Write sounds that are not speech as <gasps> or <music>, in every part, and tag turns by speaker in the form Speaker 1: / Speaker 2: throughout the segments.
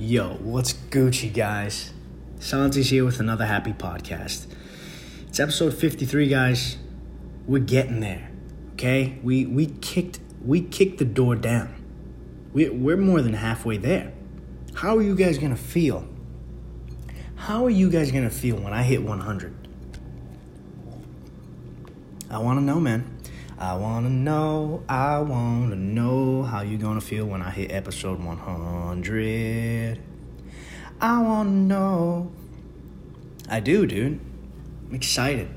Speaker 1: Yo, what's Gucci, guys? Santi's here with another happy podcast. It's episode 53, guys. We're getting there. Okay? We we kicked we kicked the door down. We we're more than halfway there. How are you guys gonna feel? How are you guys gonna feel when I hit 100? I wanna know, man. I wanna know, I wanna know how you gonna feel when I hit episode 100. I wanna know. I do, dude. I'm excited.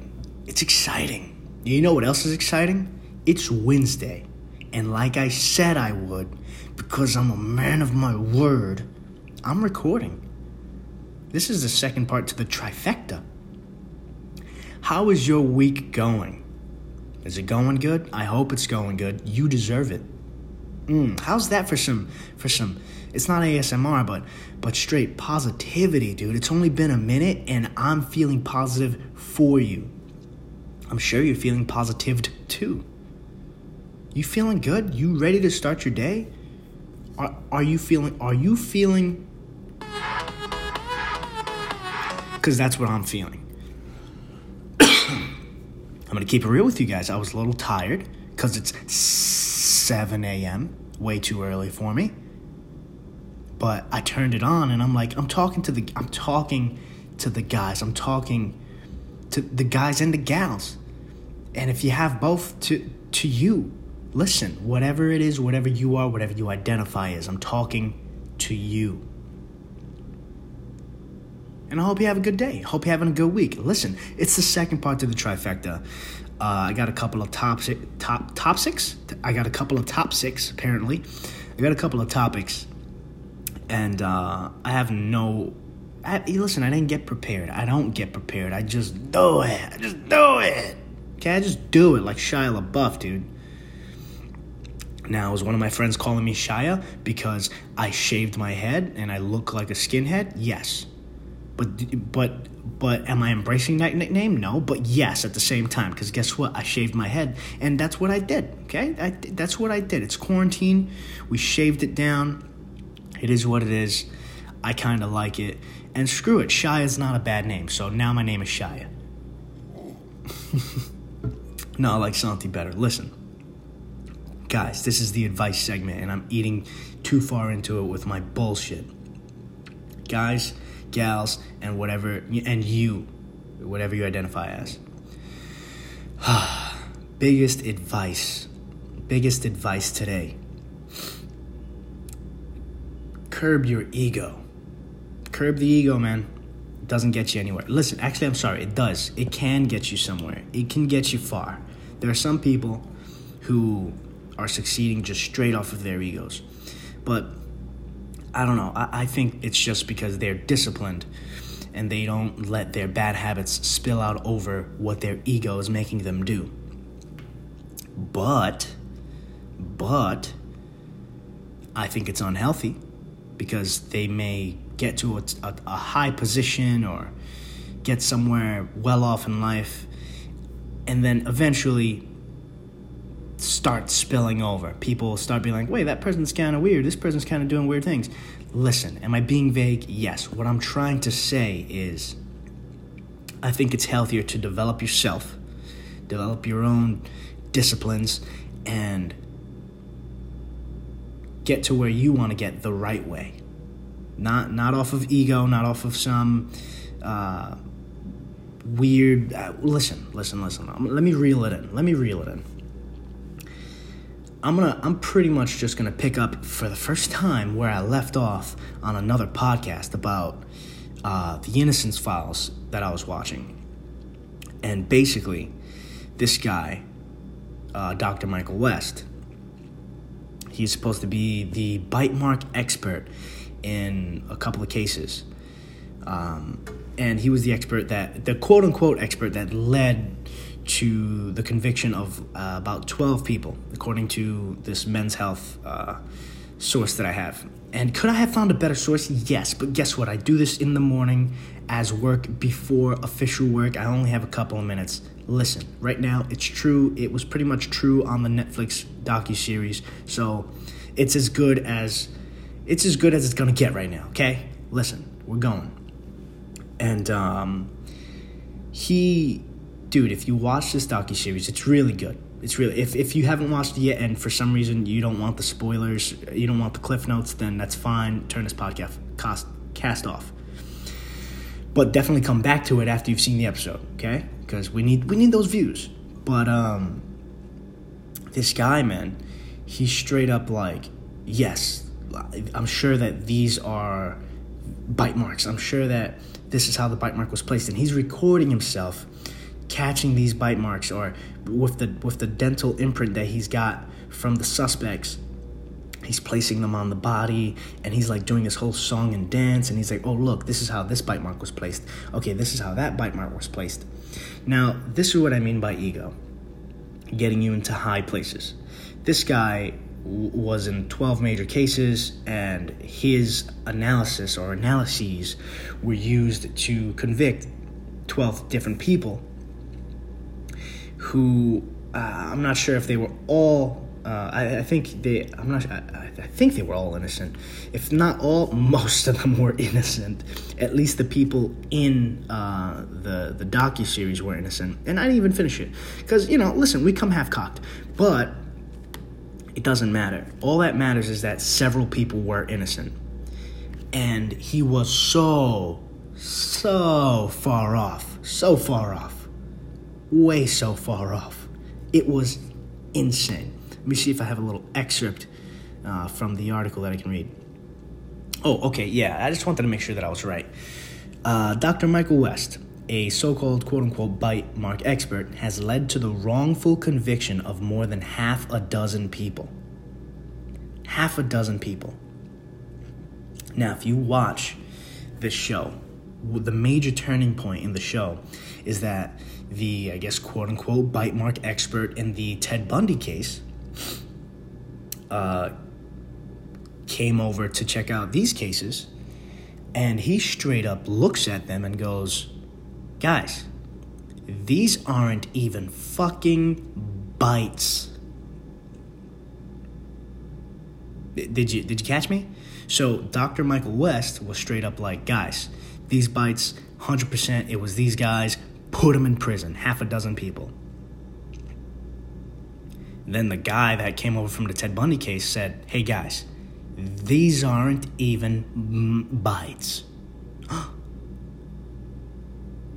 Speaker 1: It's exciting. You know what else is exciting? It's Wednesday. And like I said I would, because I'm a man of my word, I'm recording. This is the second part to the trifecta. How is your week going? Is it going good? I hope it's going good. You deserve it. Mm, how's that for some for some it's not ASMR but but straight positivity, dude. It's only been a minute and I'm feeling positive for you. I'm sure you're feeling positive too. You feeling good? You ready to start your day? Are, are you feeling are you feeling cuz that's what I'm feeling. I'm gonna keep it real with you guys. I was a little tired because it's 7 a.m., way too early for me. But I turned it on and I'm like, I'm talking to the I'm talking to the guys. I'm talking to the guys and the gals. And if you have both to to you, listen, whatever it is, whatever you are, whatever you identify as, I'm talking to you. And I hope you have a good day. Hope you're having a good week. Listen, it's the second part to the trifecta. Uh, I got a couple of top six, top top six. I got a couple of top six apparently. I got a couple of topics, and uh, I have no. I, listen, I didn't get prepared. I don't get prepared. I just do it. I just do it. Okay, I just do it like Shia LaBeouf, dude. Now, is one of my friends calling me Shia because I shaved my head and I look like a skinhead? Yes. But but but am I embracing that nickname? No, but yes at the same time because guess what? I shaved my head and that's what I did. Okay, I, that's what I did. It's quarantine. We shaved it down. It is what it is. I kind of like it. And screw it, Shia is not a bad name. So now my name is Shia. <laughs> no, I like Santi better. Listen, guys, this is the advice segment, and I'm eating too far into it with my bullshit. Guys gals, and whatever, and you, whatever you identify as. <sighs> biggest advice, biggest advice today. Curb your ego. Curb the ego, man. It doesn't get you anywhere. Listen, actually, I'm sorry, it does. It can get you somewhere, it can get you far. There are some people who are succeeding just straight off of their egos. But I don't know. I, I think it's just because they're disciplined and they don't let their bad habits spill out over what their ego is making them do. But, but, I think it's unhealthy because they may get to a, a, a high position or get somewhere well off in life and then eventually start spilling over. People start being like, wait, that person's kind of weird. This person's kind of doing weird things. Listen, am I being vague? Yes. What I'm trying to say is, I think it's healthier to develop yourself, develop your own disciplines, and get to where you want to get the right way. Not not off of ego, not off of some uh, weird. Uh, listen, listen, listen. Let me reel it in. Let me reel it in. I'm gonna I'm pretty much just gonna pick up for the first time where I left off on another podcast about uh, the Innocence Files that I was watching, and basically, this guy, uh, Dr. Michael West, he's supposed to be the bite mark expert in a couple of cases, um, and he was the expert that the quote unquote expert that led to the conviction of uh, about 12 people, according to this men's health uh, source that I have. And could I have found a better source? Yes, but guess what? I do this in the morning as work before official work. I only have a couple of minutes. Listen, right now it's true. It was pretty much true on the Netflix docu series, so it's as good as It's as good as it's gonna get right now. Okay, listen, we're going. And um, he, dude, if you watch this docu series, it's really good. It's really if if you haven't watched it yet, and for some reason you don't want the spoilers, you don't want the cliff notes, then that's fine. Turn this podcast cast cast off. But definitely come back to it after you've seen the episode, okay? Because we need we need those views. But um, this guy, man, he's straight up like, yes, I'm sure that these are bite marks. I'm sure that this is how the bite mark was placed, and he's recording himself catching these bite marks or with the with the dental imprint that he's got from the suspects he's placing them on the body and he's like doing this whole song and dance and he's like oh look this is how this bite mark was placed. Okay this is how that bite mark was placed. Now this is what i mean by ego getting you into high places. This guy was in 12 major cases and his analysis or analyses were used to convict 12 different people who uh, i'm not sure if they were all uh, I, I, think they. I'm not. I, I, think they were all innocent. If not all, <laughs> most of them were innocent. At least the people in uh, the the docu series were innocent, and I didn't even finish it because you know, listen, we come half cocked, but it doesn't matter. All that matters is that several people were innocent, and he was so so far off, so far off, way so far off. It was insane. Let me see if I have a little excerpt uh, from the article that I can read. Oh, okay, yeah, I just wanted to make sure that I was right. Uh, Dr. Michael West, a so called quote unquote bite mark expert, has led to the wrongful conviction of more than half a dozen people. Half a dozen people. Now, if you watch this show, the major turning point in the show is that the, I guess, quote unquote bite mark expert in the Ted Bundy case uh, came over to check out these cases, and he straight up looks at them and goes, Guys, these aren't even fucking bites. Did you did you catch me? So Dr. Michael West was straight up like, guys, these bites, hundred percent, it was these guys. Put them in prison, half a dozen people. Then the guy that came over from the Ted Bundy case said, Hey guys, these aren't even bites. <gasps> what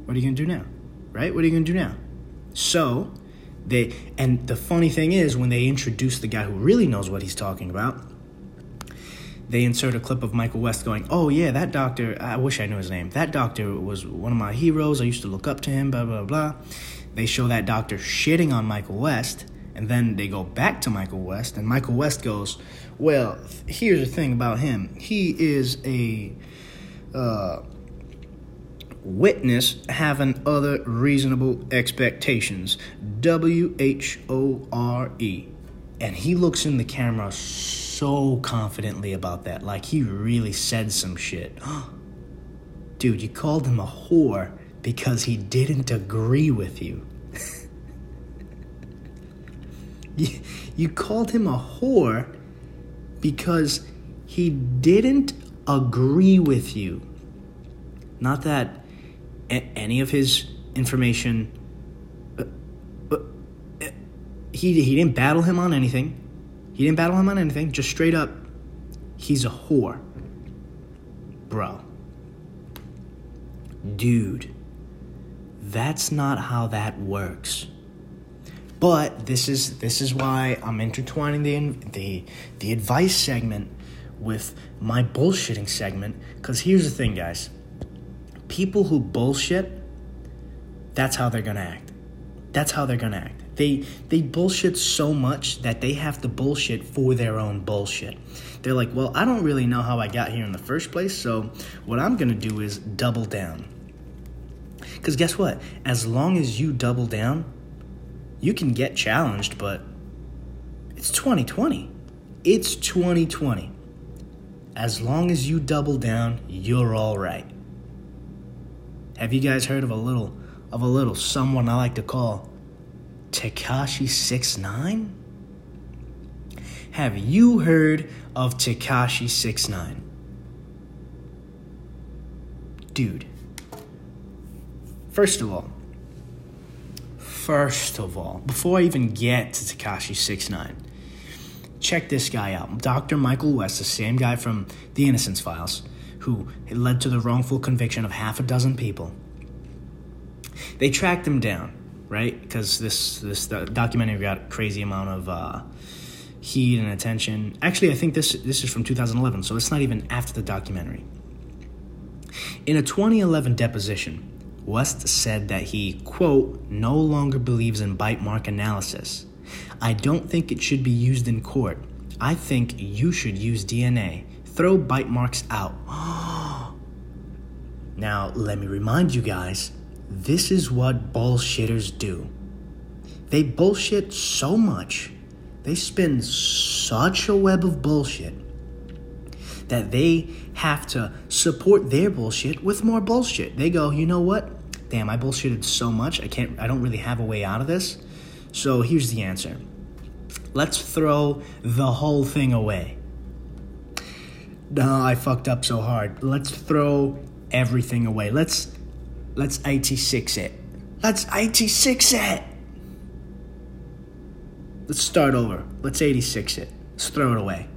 Speaker 1: are you going to do now? Right? What are you going to do now? So, they, and the funny thing is, when they introduce the guy who really knows what he's talking about, they insert a clip of Michael West going, Oh, yeah, that doctor, I wish I knew his name. That doctor was one of my heroes. I used to look up to him, blah, blah, blah. They show that doctor shitting on Michael West and then they go back to Michael West, and Michael West goes, Well, here's the thing about him. He is a uh, witness having other reasonable expectations. W H O R E. And he looks in the camera so confidently about that, like he really said some shit. <gasps> Dude, you called him a whore because he didn't agree with you. <laughs> You, you called him a whore because he didn't agree with you. Not that a- any of his information. Uh, uh, he, he didn't battle him on anything. He didn't battle him on anything. Just straight up, he's a whore. Bro. Dude. That's not how that works. But this is this is why I'm intertwining the the the advice segment with my bullshitting segment. Because here's the thing, guys: people who bullshit, that's how they're gonna act. That's how they're gonna act. They they bullshit so much that they have to bullshit for their own bullshit. They're like, well, I don't really know how I got here in the first place, so what I'm gonna do is double down. Because guess what? As long as you double down, you can get challenged, but it's 2020. It's 2020. As long as you double down, you're all right. Have you guys heard of a little of a little someone I like to call Tekashi 69? have you heard of Tekashi 69? Dude. First of all, first of all, before I even get to Tekashi 69, check this guy out. Dr. Michael West, the same guy from The Innocence Files, who led to the wrongful conviction of half a dozen people. They tracked him down, right? Because this this documentary got a crazy amount of uh, heat and attention. Actually, I think this this is from 2011, so it's not even after the documentary. In a 2011 deposition, West said that he, quote, no longer believes in bite mark analysis. I don't think it should be used in court. I think you should use DNA. Throw bite marks out. <gasps> now, let me remind you guys this is what bullshitters do. They bullshit so much, they spin such a web of bullshit that they have to support their bullshit with more bullshit. They go, you know what? Damn, I bullshitted so much. I can't. I don't really have a way out of this. So here's the answer. Let's throw the whole thing away. No, I fucked up so hard. Let's throw everything away. Let's let's 86 it. Let's 86 it. Let's start over. Let's 86 it. Let's throw it away.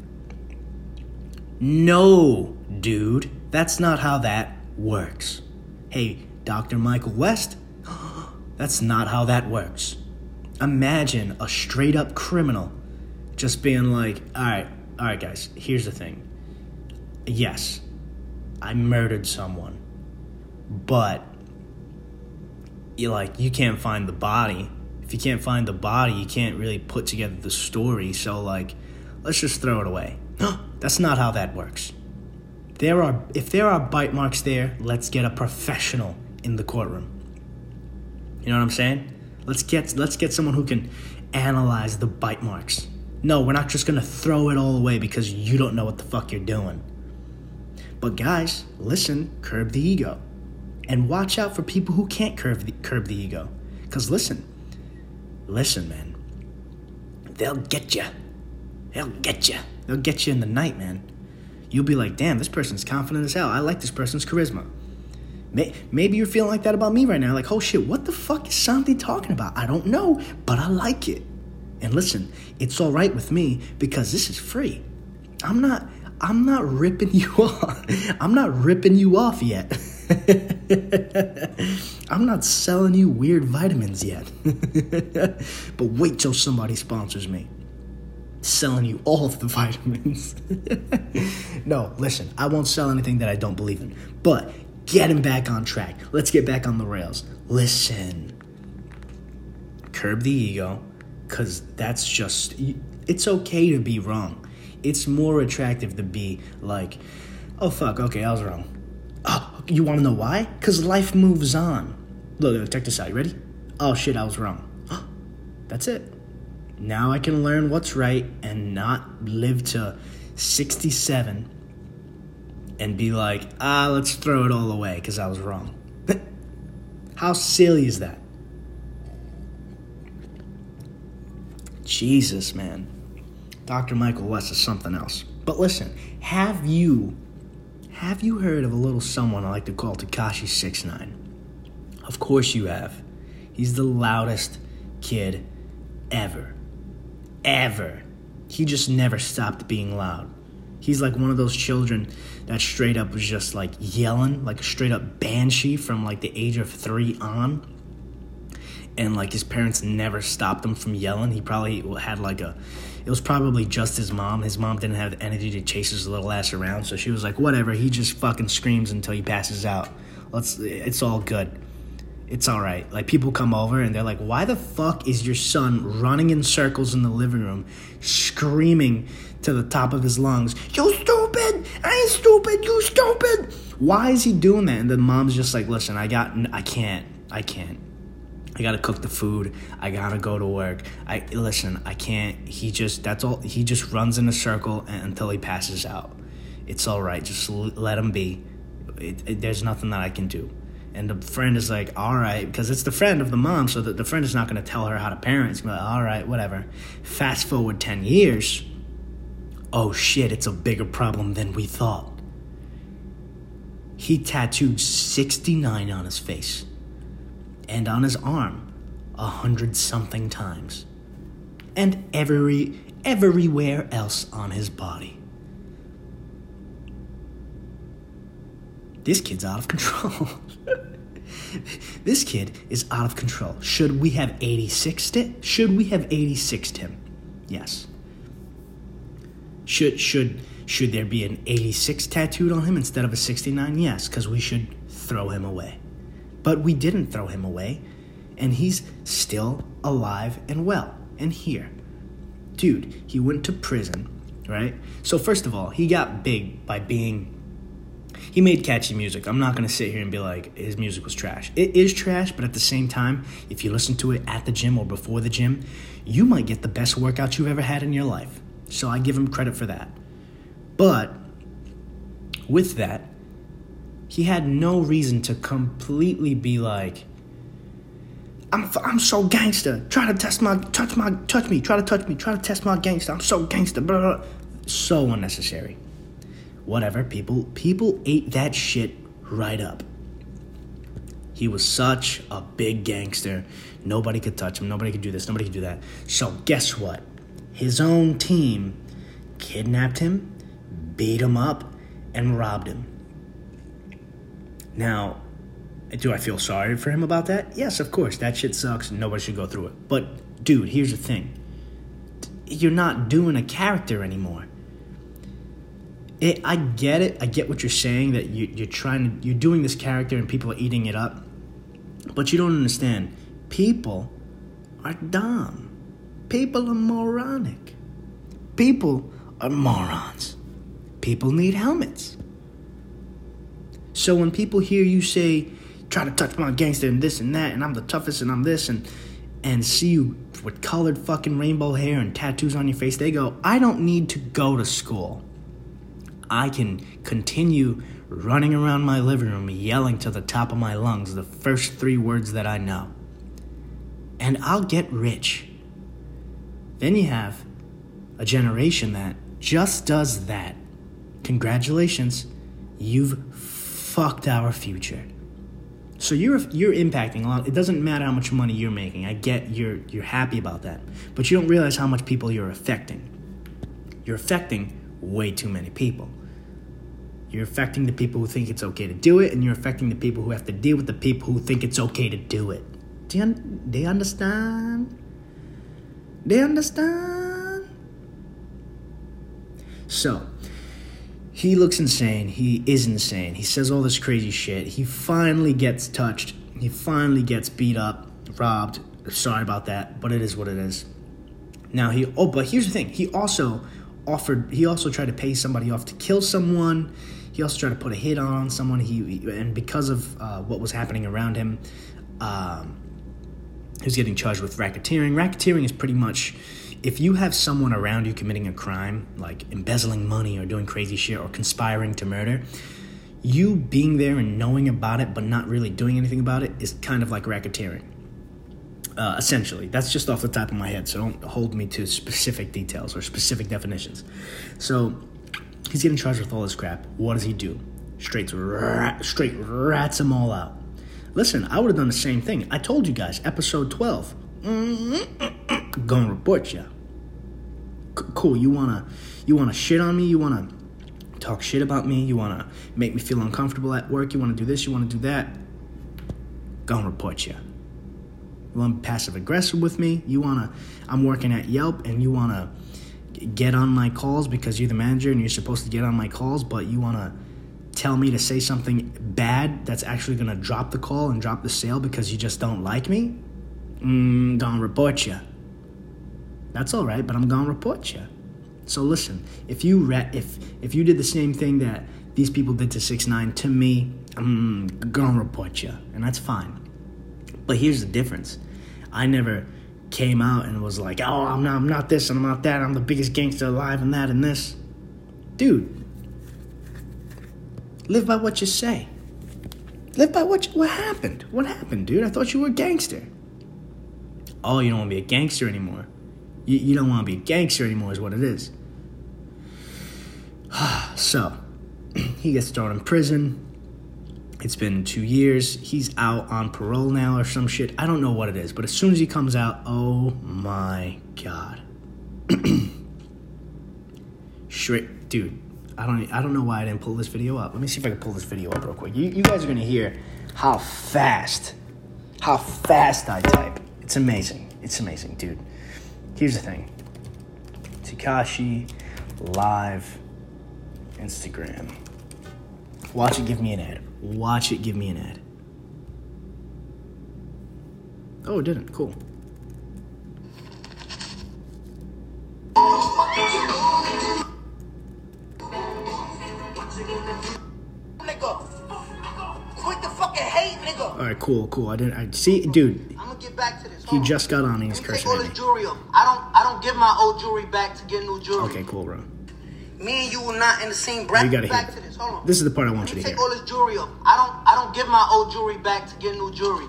Speaker 1: No, dude, that's not how that works. Hey, Dr. Michael West, <gasps> that's not how that works. Imagine a straight up criminal just being like, all right, all right, guys, here's the thing. Yes, I murdered someone, but you like you can't find the body. If you can't find the body, you can't really put together the story. So like, let's just throw it away. <gasps> That's not how that works. There are if there are bite marks there, let's get a professional in the courtroom. You know what I'm saying? Let's get let's get someone who can analyze the bite marks. No, we're not just gonna throw it all away because you don't know what the fuck you're doing. But guys, listen, curb the ego. And watch out for people who can't curb the, curb the ego. Because listen, listen, man. They'll get you. They'll get you. They'll get you in the night, man. You'll be like, damn, this person's confident as hell. I like this person's charisma. Maybe you're feeling like that about me right now. Like, oh shit, what the fuck is Santi talking about? I don't know, but I like it. And listen, it's all right with me because this is free. I'm not I'm not ripping <laughs> you off. I'm not ripping you off yet. <laughs> <laughs> I'm not selling you weird vitamins yet. <laughs> but wait till somebody sponsors me selling you all of the vitamins. <laughs> no, listen, I won't sell anything that I don't believe in. But getting back on track. Let's get back on the rails. Listen. Curb the ego, because that's just, it's okay to be wrong. It's more attractive to be like, oh fuck, okay, I was wrong. Oh, <gasps> you wanna know why? Because life moves on. Look, check this out. You ready? Oh shit, I was wrong. <gasps> That's it. Now I can learn what's right and not live to 67 and be like, ah, let's throw it all away because I was wrong. <laughs> How silly is that? Jesus, man. Dr. Michael West is something else. But listen, have you have you heard of a little someone I like to call Tekashi 69? Of course you have. He's the loudest kid ever ever. He just never stopped being loud. He's like one of those children that straight up was just like yelling, like a straight up banshee from like the age of three on. And like his parents never stopped him from yelling. He probably had like a, it was probably just his mom. His mom didn't have the energy to chase his little ass around. So she was like, whatever, he just fucking screams until he passes out. Let's, it's all good it's all right. Like people come over and they're like, "Why the fuck is your son running in circles in the living room, screaming to the top of his lungs, "You stupid! I ain't stupid! You stupid!" Why is he doing that? And the mom's just like, "Listen, I got, I can't, I can't. I gotta cook the food. I gotta go to work. I listen. I can't. He just that's all. He just runs in a circle until he passes out. It's all right. Just let him be. It, it, there's nothing that I can do." And the friend is like, all right, because it's the friend of the mom, so that the friend is not to tell her how to parent. It's like, all right, whatever. Fast forward 10 years, oh shit, it's a bigger problem than we thought. He tattooed 69 on his face and on his arm a hundred something times, and every everywhere else on his body. This kid's out of control. <laughs> this kid is out of control. Should we have 86'd it? Should we have 86'd him? Yes. Should should should there be an 86 tattooed on him instead of a 69? Yes, because we should throw him away. But we didn't throw him away, and he's still alive and well and here. Dude, he went to prison, right? So, first of all, he got big by being. He made catchy music. I'm not gonna sit here and be like his music was trash. It is trash, but at the same time, if you listen to it at the gym or before the gym, you might get the best workout you've ever had in your life. So I give him credit for that. But with that, he had no reason to completely be like, I'm, I'm so gangster. Try to test my, touch my, touch me. Try to touch me. Try to test my gangster. I'm so gangster. Blah, blah. So unnecessary. Whatever. People, people ate that shit right up. He was such a big gangster. Nobody could touch him. Nobody could do this. Nobody could do that. So guess what? His own team kidnapped him, beat him up, and robbed him. Now, do I feel sorry for him about that? Yes, of course. That shit sucks. Nobody should go through it. But, dude, here's the thing you're not doing a character anymore. It, I get it. I get what you're saying that you, you're trying to, you're doing this character and people are eating it up. But you don't understand. People are dumb. People are moronic. People are morons. People need helmets. So when people hear you say, try to touch my gangster and this and that, and I'm the toughest and I'm this, and and see you with colored fucking rainbow hair and tattoos on your face, they go, I don't need to go to school. I can continue running around my living room yelling to the top of my lungs the first three words that I know. And I'll get rich. Then you have a generation that just does that. Congratulations, you've fucked our future. So you're you're impacting a lot. It doesn't matter how much money you're making. I get you're you're happy about that, but you don't realize how much people you're affecting. You're affecting way too many people. You're affecting the people who think it's okay to do it, and you're affecting the people who have to deal with the people who think it's okay to do it. Do you they understand? They understand? So, he looks insane. He is insane. He says all this crazy shit. He finally gets touched. He finally gets beat up, robbed. Sorry about that, but it is what it is. Now he oh, but here's the thing. He also offered. He also tried to pay somebody off to kill someone. He also tried to put a hit on someone. He and because of uh, what was happening around him, um, he was getting charged with racketeering. Racketeering is pretty much if you have someone around you committing a crime, like embezzling money or doing crazy shit or conspiring to murder, you being there and knowing about it but not really doing anything about it is kind of like racketeering. Uh, essentially, that's just off the top of my head, so don't hold me to specific details or specific definitions. So, he's getting charged with all this crap. What does he do? Straight, rat, straight rats them all out. Listen, I would have done the same thing. I told you guys, episode 12. Mm-hmm. Gonna report you. C- cool. You wanna you wanna shit on me? You wanna talk shit about me? You wanna make me feel uncomfortable at work? You wanna do this? You wanna do that? Gonna report you. You be passive aggressive with me? You wanna I'm working at Yelp and you wanna get on my calls because you're the manager and you're supposed to get on my calls, but you wanna tell me to say something bad that's actually gonna drop the call and drop the sale because you just don't like me? mm, gonna report you. That's all right, but I'm gonna report you. So listen, if you re- if if you did the same thing that these people did to six nine to me, I'm gonna report you, and that's fine. But here's the difference: I never came out and was like, "Oh, I'm not, I'm not this, and I'm not that. I'm the biggest gangster alive, and that, and this." Dude, live by what you say. Live by what you, what happened. What happened, dude? I thought you were a gangster oh, you don't want to be a gangster anymore. You, you don't want to be a gangster anymore, is what it is. <sighs> so, <clears throat> he gets thrown in prison. It's been two years. He's out on parole now or some shit. I don't know what it is, but as soon as he comes out, oh my god. <clears throat> Straight, dude. I don't. I don't know why I didn't pull this video up. Let me see if I can pull this video up real quick. You, you guys are gonna hear how fast, how fast I type. It's amazing. It's amazing, dude. Here's the thing. Tekashi live Instagram. Watch it give me an ad. Watch it give me an ad. Oh, it didn't. Cool.
Speaker 2: nigga. Quit the fucking hate, nigga.
Speaker 1: All right, cool, cool. I didn't. I see, dude. He just got on and he's
Speaker 2: me take all
Speaker 1: at
Speaker 2: jewelry up. I don't. I don't give my old jewelry back to get new jewelry.
Speaker 1: Okay, cool, bro.
Speaker 2: Me and you were not in the same bracket.
Speaker 1: You gotta
Speaker 2: back
Speaker 1: hear.
Speaker 2: to this. Hold on.
Speaker 1: This is the part I want you to
Speaker 2: take
Speaker 1: hear.
Speaker 2: all this jewelry up. I don't. I don't give my old jewelry back to get new jewelry.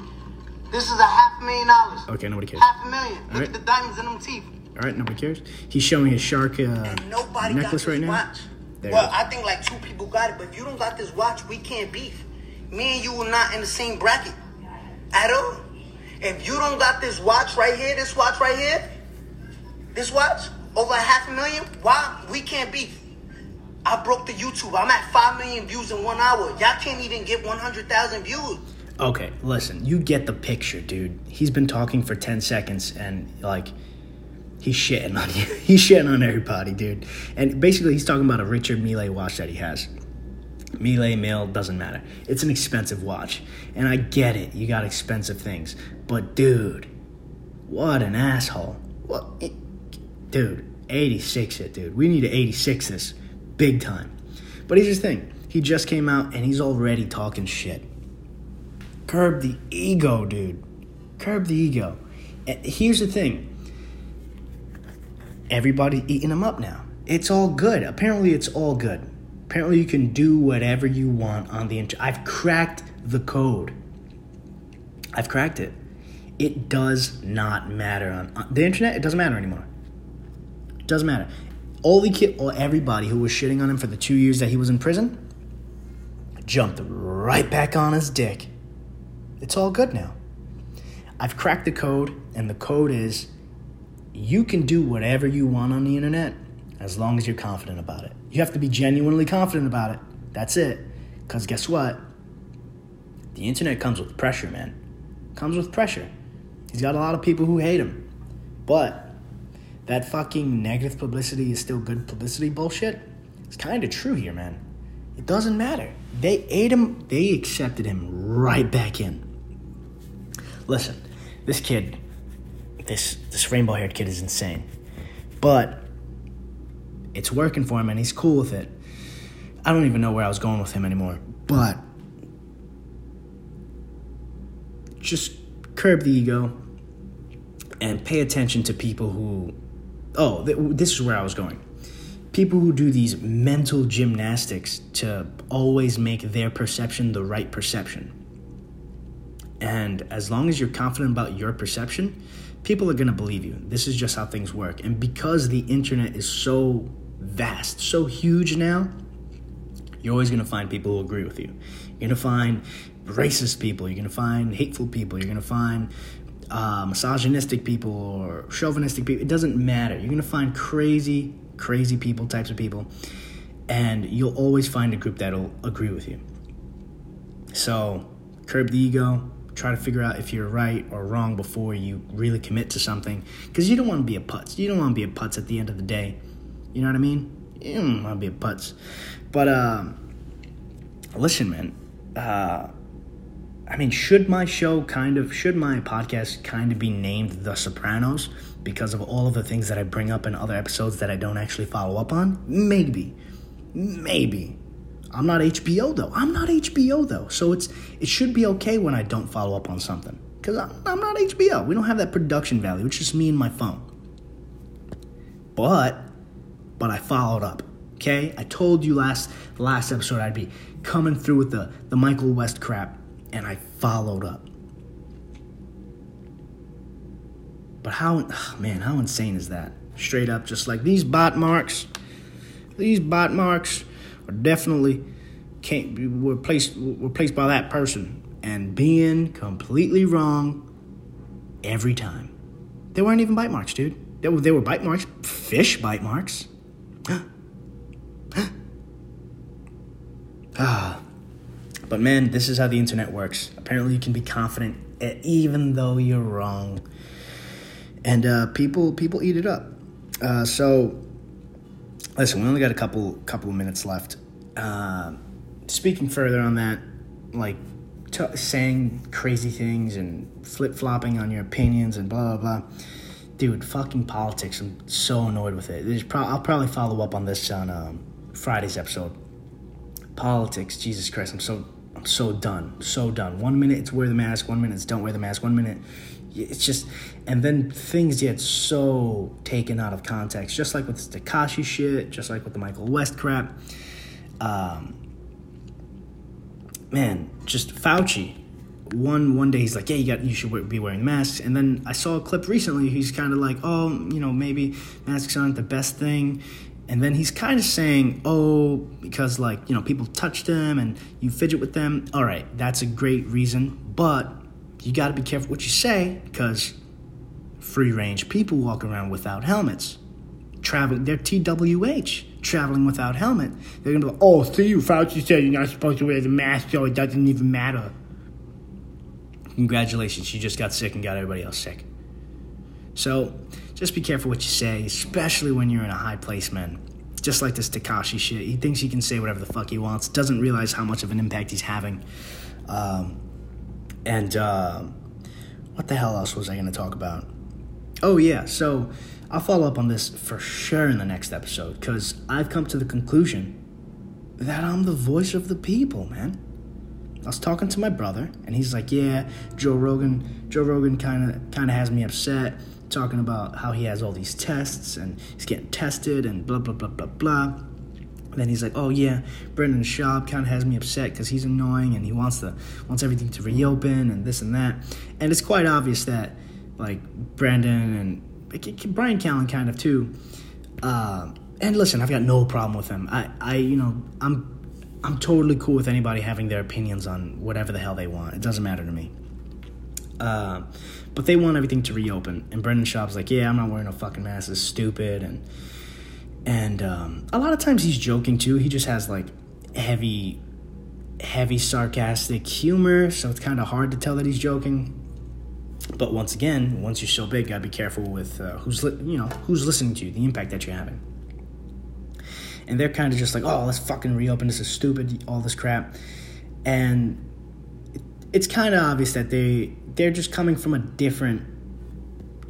Speaker 2: This is a half a million dollars.
Speaker 1: Okay, nobody cares.
Speaker 2: Half a million. Look
Speaker 1: Alright.
Speaker 2: at the diamonds in them teeth.
Speaker 1: All right, nobody cares. He's showing his shark uh,
Speaker 2: nobody
Speaker 1: necklace right now.
Speaker 2: watch.
Speaker 1: There
Speaker 2: well. I think like two people got it, but if you don't got this watch, we can't beef. Me and you were not in the same bracket at all. If you don't got this watch right here, this watch right here, this watch over half a million, why we can't beef? I broke the YouTube. I'm at five million views in one hour. Y'all can't even get one hundred thousand views.
Speaker 1: Okay, listen, you get the picture, dude. He's been talking for 10 seconds and, like, he's shitting on you. <laughs> he's shitting on everybody, dude. And basically, he's talking about a Richard Mille watch that he has. Mille, Mill, doesn't matter. It's an expensive watch. And I get it, you got expensive things. But, dude, what an asshole. What? Dude, 86 it, dude. We need to 86 this big time. But here's the thing he just came out and he's already talking shit. Curb the ego, dude. Curb the ego. And here's the thing everybody's eating him up now. It's all good. Apparently, it's all good. Apparently, you can do whatever you want on the internet. I've cracked the code. I've cracked it. It does not matter on, on the internet. It doesn't matter anymore. It doesn't matter. All the kid, or everybody who was shitting on him for the two years that he was in prison, jumped right back on his dick. It's all good now. I've cracked the code, and the code is you can do whatever you want on the internet as long as you're confident about it. You have to be genuinely confident about it. That's it. Because guess what? The internet comes with pressure, man. Comes with pressure. He's got a lot of people who hate him. But that fucking negative publicity is still good publicity bullshit. It's kind of true here, man. It doesn't matter. They ate him, they accepted him right back in. Listen, this kid, this this rainbow haired kid is insane. But it's working for him and he's cool with it. I don't even know where I was going with him anymore. But just curb the ego and pay attention to people who oh th- this is where i was going people who do these mental gymnastics to always make their perception the right perception and as long as you're confident about your perception people are going to believe you this is just how things work and because the internet is so vast so huge now you're always going to find people who agree with you. You're going to find racist people. You're going to find hateful people. You're going to find uh, misogynistic people or chauvinistic people. It doesn't matter. You're going to find crazy, crazy people, types of people. And you'll always find a group that'll agree with you. So, curb the ego. Try to figure out if you're right or wrong before you really commit to something. Because you don't want to be a putz. You don't want to be a putz at the end of the day. You know what I mean? You don't want to be a putz. But um, listen, man. Uh, I mean, should my show kind of, should my podcast kind of be named The Sopranos because of all of the things that I bring up in other episodes that I don't actually follow up on? Maybe, maybe. I'm not HBO though. I'm not HBO though, so it's it should be okay when I don't follow up on something because I'm, I'm not HBO. We don't have that production value. It's just me and my phone. But, but I followed up. Okay, I told you last last episode I'd be coming through with the the Michael West crap, and I followed up. But how, man, how insane is that? Straight up, just like these bot marks. These bot marks are definitely can't were placed were placed by that person and being completely wrong every time. They weren't even bite marks, dude. They were, were bite marks, fish bite marks. <gasps> ah. But man, this is how the internet works. Apparently, you can be confident even though you're wrong, and uh, people people eat it up. Uh, so, listen, we only got a couple couple of minutes left. Uh, speaking further on that, like t- saying crazy things and flip flopping on your opinions and blah blah blah. Dude, fucking politics. I'm so annoyed with it. Pro- I'll probably follow up on this on um, Friday's episode. Politics, Jesus Christ, I'm so So done, so done. One minute it's wear the mask, one minute it's don't wear the mask, one minute it's just, and then things get so taken out of context, just like with the Tekashi shit, just like with the Michael West crap. Um, man, just Fauci. One one day he's like, yeah, you got you should be wearing masks, and then I saw a clip recently. He's kind of like, oh, you know, maybe masks aren't the best thing, and then he's kind of saying, oh, because like you know people touch them and you fidget with them. All right, that's a great reason, but you got to be careful what you say because free range people walk around without helmets, traveling. They're TWH traveling without helmet. They're gonna be like, oh, see you, Fauci said you're not supposed to wear the mask, so it doesn't even matter. Congratulations, you just got sick and got everybody else sick. So just be careful what you say, especially when you're in a high place, man. Just like this Tekashi shit. He thinks he can say whatever the fuck he wants, doesn't realize how much of an impact he's having. Um, and uh, what the hell else was I going to talk about? Oh, yeah, so I'll follow up on this for sure in the next episode because I've come to the conclusion that I'm the voice of the people, man. I was talking to my brother, and he's like, "Yeah, Joe Rogan. Joe Rogan kind of kind of has me upset, talking about how he has all these tests and he's getting tested and blah blah blah blah blah." then he's like, "Oh yeah, Brendan Schaub kind of has me upset because he's annoying and he wants to wants everything to reopen and this and that." And it's quite obvious that like Brendan and Bryan Callen kind of too. Uh, and listen, I've got no problem with him. I, I, you know, I'm, I'm totally cool with anybody having their opinions on whatever the hell they want. It doesn't matter to me. Uh, but they want everything to reopen, and Brendan Schaub's like, "Yeah, I'm not wearing a fucking mask. It's stupid." And and um, a lot of times he's joking too. He just has like heavy, heavy sarcastic humor, so it's kind of hard to tell that he's joking. But once again, once you're so big, gotta be careful with uh, who's li- you know who's listening to you, the impact that you're having. And they're kind of just like, oh, let's fucking reopen. This is stupid. All this crap, and it's kind of obvious that they they're just coming from a different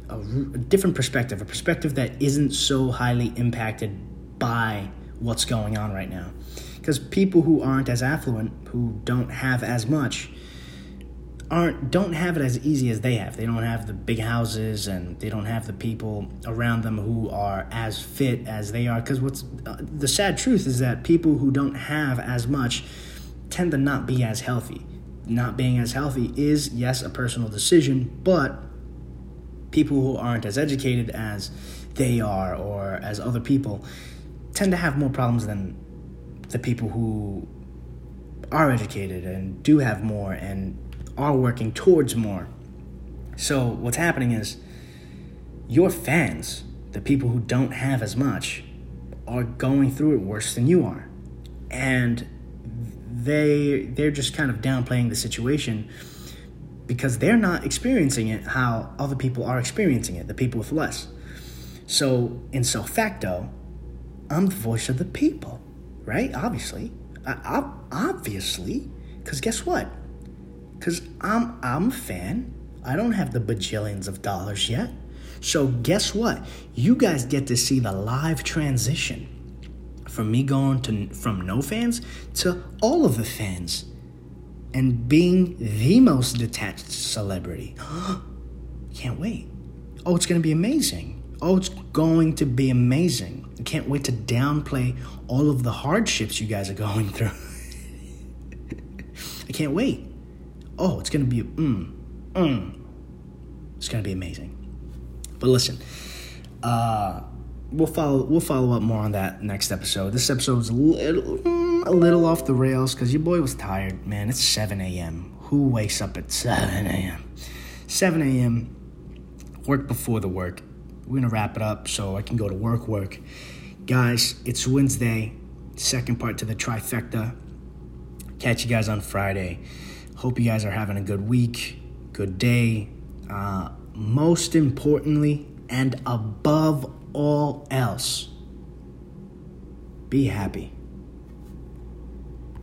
Speaker 1: a, a different perspective, a perspective that isn't so highly impacted by what's going on right now. Because people who aren't as affluent, who don't have as much, aren't don't have it as easy as they have. They don't have the big houses and they don't have the people around them who are as fit as they are. Because what's uh, the sad truth is that people who don't have as much tend to not be as healthy. Not being as healthy is yes a personal decision, but people who aren't as educated as they are or as other people tend to have more problems than the people who are educated and do have more and are working towards more. So, what's happening is your fans, the people who don't have as much, are going through it worse than you are. And they they're just kind of downplaying the situation because they're not experiencing it how other people are experiencing it, the people with less. So, in so facto, I'm the voice of the people, right? Obviously. I, I, obviously. Because guess what? Because I'm, I'm a fan. I don't have the bajillions of dollars yet. So, guess what? You guys get to see the live transition from me going to from no fans to all of the fans and being the most detached celebrity. <gasps> Can't wait. Oh, it's going to be amazing. Oh, it's going to be amazing. I can't wait to downplay all of the hardships you guys are going <laughs> through. I can't wait. Oh, it's going to be, mm, mm. It's going to be amazing. But listen, uh, we'll follow we'll follow up more on that next episode. This episode was a little mm, a little off the rails because your boy was tired. Man, it's 7 a.m. Who wakes up at 7 a.m.? 7 a.m. Work before the work. We're gonna wrap it up so I can go to work. Work, guys. It's Wednesday. Second part to the trifecta. Catch you guys on Friday. Hope you guys are having a good week, good day. Uh, most importantly, and above all else, be happy.